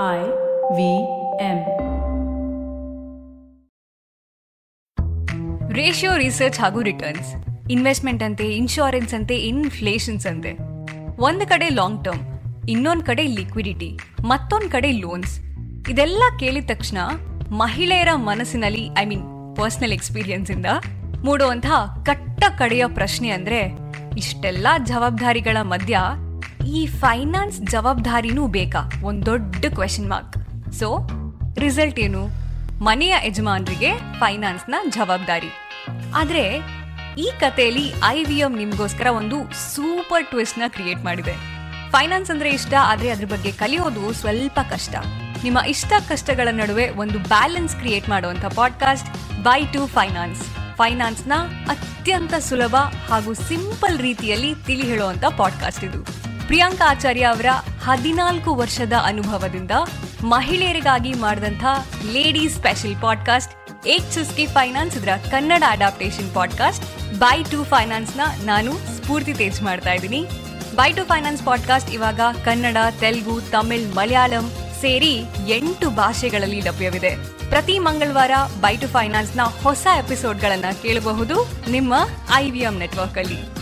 I V M. Ratio research ಹಾಗೂ returns investment ಅಂತೆ insurance ಅಂತೆ ಇನ್ಫ್ಲೇಷನ್ಸ್ ಅಂತೆ ಒಂದು ಕಡೆ ಲಾಂಗ್ ಟರ್ಮ್ ಇನ್ನೊಂದು ಕಡೆ ಲಿಕ್ವಿಡಿಟಿ ಮತ್ತೊಂದು ಕಡೆ ಲೋನ್ಸ್ ಇದೆಲ್ಲ ಕೇಳಿದ ತಕ್ಷಣ ಮಹಿಳೆಯರ ಮನಸ್ಸಿನಲ್ಲಿ ಐ ಮೀನ್ ಪರ್ಸನಲ್ ಎಕ್ಸ್ಪೀರಿಯನ್ಸ್ ಇಂದ ಮೂಡುವಂತಹ ಕಟ್ಟ ಕಡೆಯ ಪ್ರಶ್ನೆ ಅಂದ್ರೆ, ಇಷ್ಟೆಲ್ಲ ಜವಾಬ್ದಾರಿಗಳ ಮಧ್ಯ ಈ ಫೈನಾನ್ಸ್ ಜವಾಬ್ದಾರಿನೂ ಬೇಕಾ? ಒಂದು ದೊಡ್ಡ ಕ್ವೆಶನ್ ಮಾರ್ಕ್ ಸೊ ರಿಸಲ್ಟ್ ಏನು? ಮನೆಯ ಯಜಮಾನರಿಗೆ ಫೈನಾನ್ಸ್ನ ಜವಾಬ್ದಾರಿ. ಆದರೆ, ಈ ಕಥೆಯಲ್ಲಿ ಐ ವಿ ಎಂ ನಿಮಗೋಸ್ಕರ ಒಂದು ಸೂಪರ್ ಟ್ವಿಸ್ಟ್ನ ಕ್ರಿಯೇಟ್ ಮಾಡಿದೆ. ಫೈನಾನ್ಸ್ ಅಂದರೆ ಇಷ್ಟ, ಆದರೆ ಅದ್ರ ಬಗ್ಗೆ ಕಲಿಯೋದು ಸ್ವಲ್ಪ ಕಷ್ಟ. ನಿಮ್ಮ ಇಷ್ಟ ಕಷ್ಟಗಳ ನಡುವೆ ಒಂದು ಬ್ಯಾಲೆನ್ಸ್ ಕ್ರಿಯೇಟ್ ಮಾಡುವಂಥ ಪಾಡ್ಕಾಸ್ಟ್ ಬೈ ಟು ಫೈನಾನ್ಸ್ ಫೈನಾನ್ಸ್ನ ಅತ್ಯಂತ ಸುಲಭ ಹಾಗೂ ಸಿಂಪಲ್ ರೀತಿಯಲ್ಲಿ ತಿಳಿ ಹೇಳುವಂಥ ಪಾಡ್ಕಾಸ್ಟ್ ಇದು. ಪ್ರಿಯಾಂಕಾ ಆಚಾರ್ಯ ಅವರ ಹದಿನಾಲ್ಕು ವರ್ಷದ ಅನುಭವದಿಂದ ಮಹಿಳೆಯರಿಗಾಗಿ ಮಾಡಿದಂಥ lady special podcast Ek Chuski finance ಇದರ Kannada adaptation podcast by two ಫೈನಾನ್ಸ್ನ ನಾನು ಸ್ಫೂರ್ತಿ ತೇಜ್ ಮಾಡ್ತಾ ಇದ್ದೀನಿ. ಬೈ ಟು ಫೈನಾನ್ಸ್ ಪಾಡ್ಕಾಸ್ಟ್ ಇವಾಗ ಕನ್ನಡ, ತೆಲುಗು, ತಮಿಳ್, ಮಲಯಾಳಂ ಸೇರಿ ಎಂಟು ಭಾಷೆಗಳಲ್ಲಿ ಲಭ್ಯವಿದೆ. ಪ್ರತಿ ಮಂಗಳವಾರ ಬೈ ಟು ಫೈನಾನ್ಸ್ನ ಹೊಸ ಎಪಿಸೋಡ್ಗಳನ್ನು ಕೇಳಬಹುದು ನಿಮ್ಮ ಐ ವಿ ಎಂ ನೆಟ್ವರ್ಕ್ ಅಲ್ಲಿ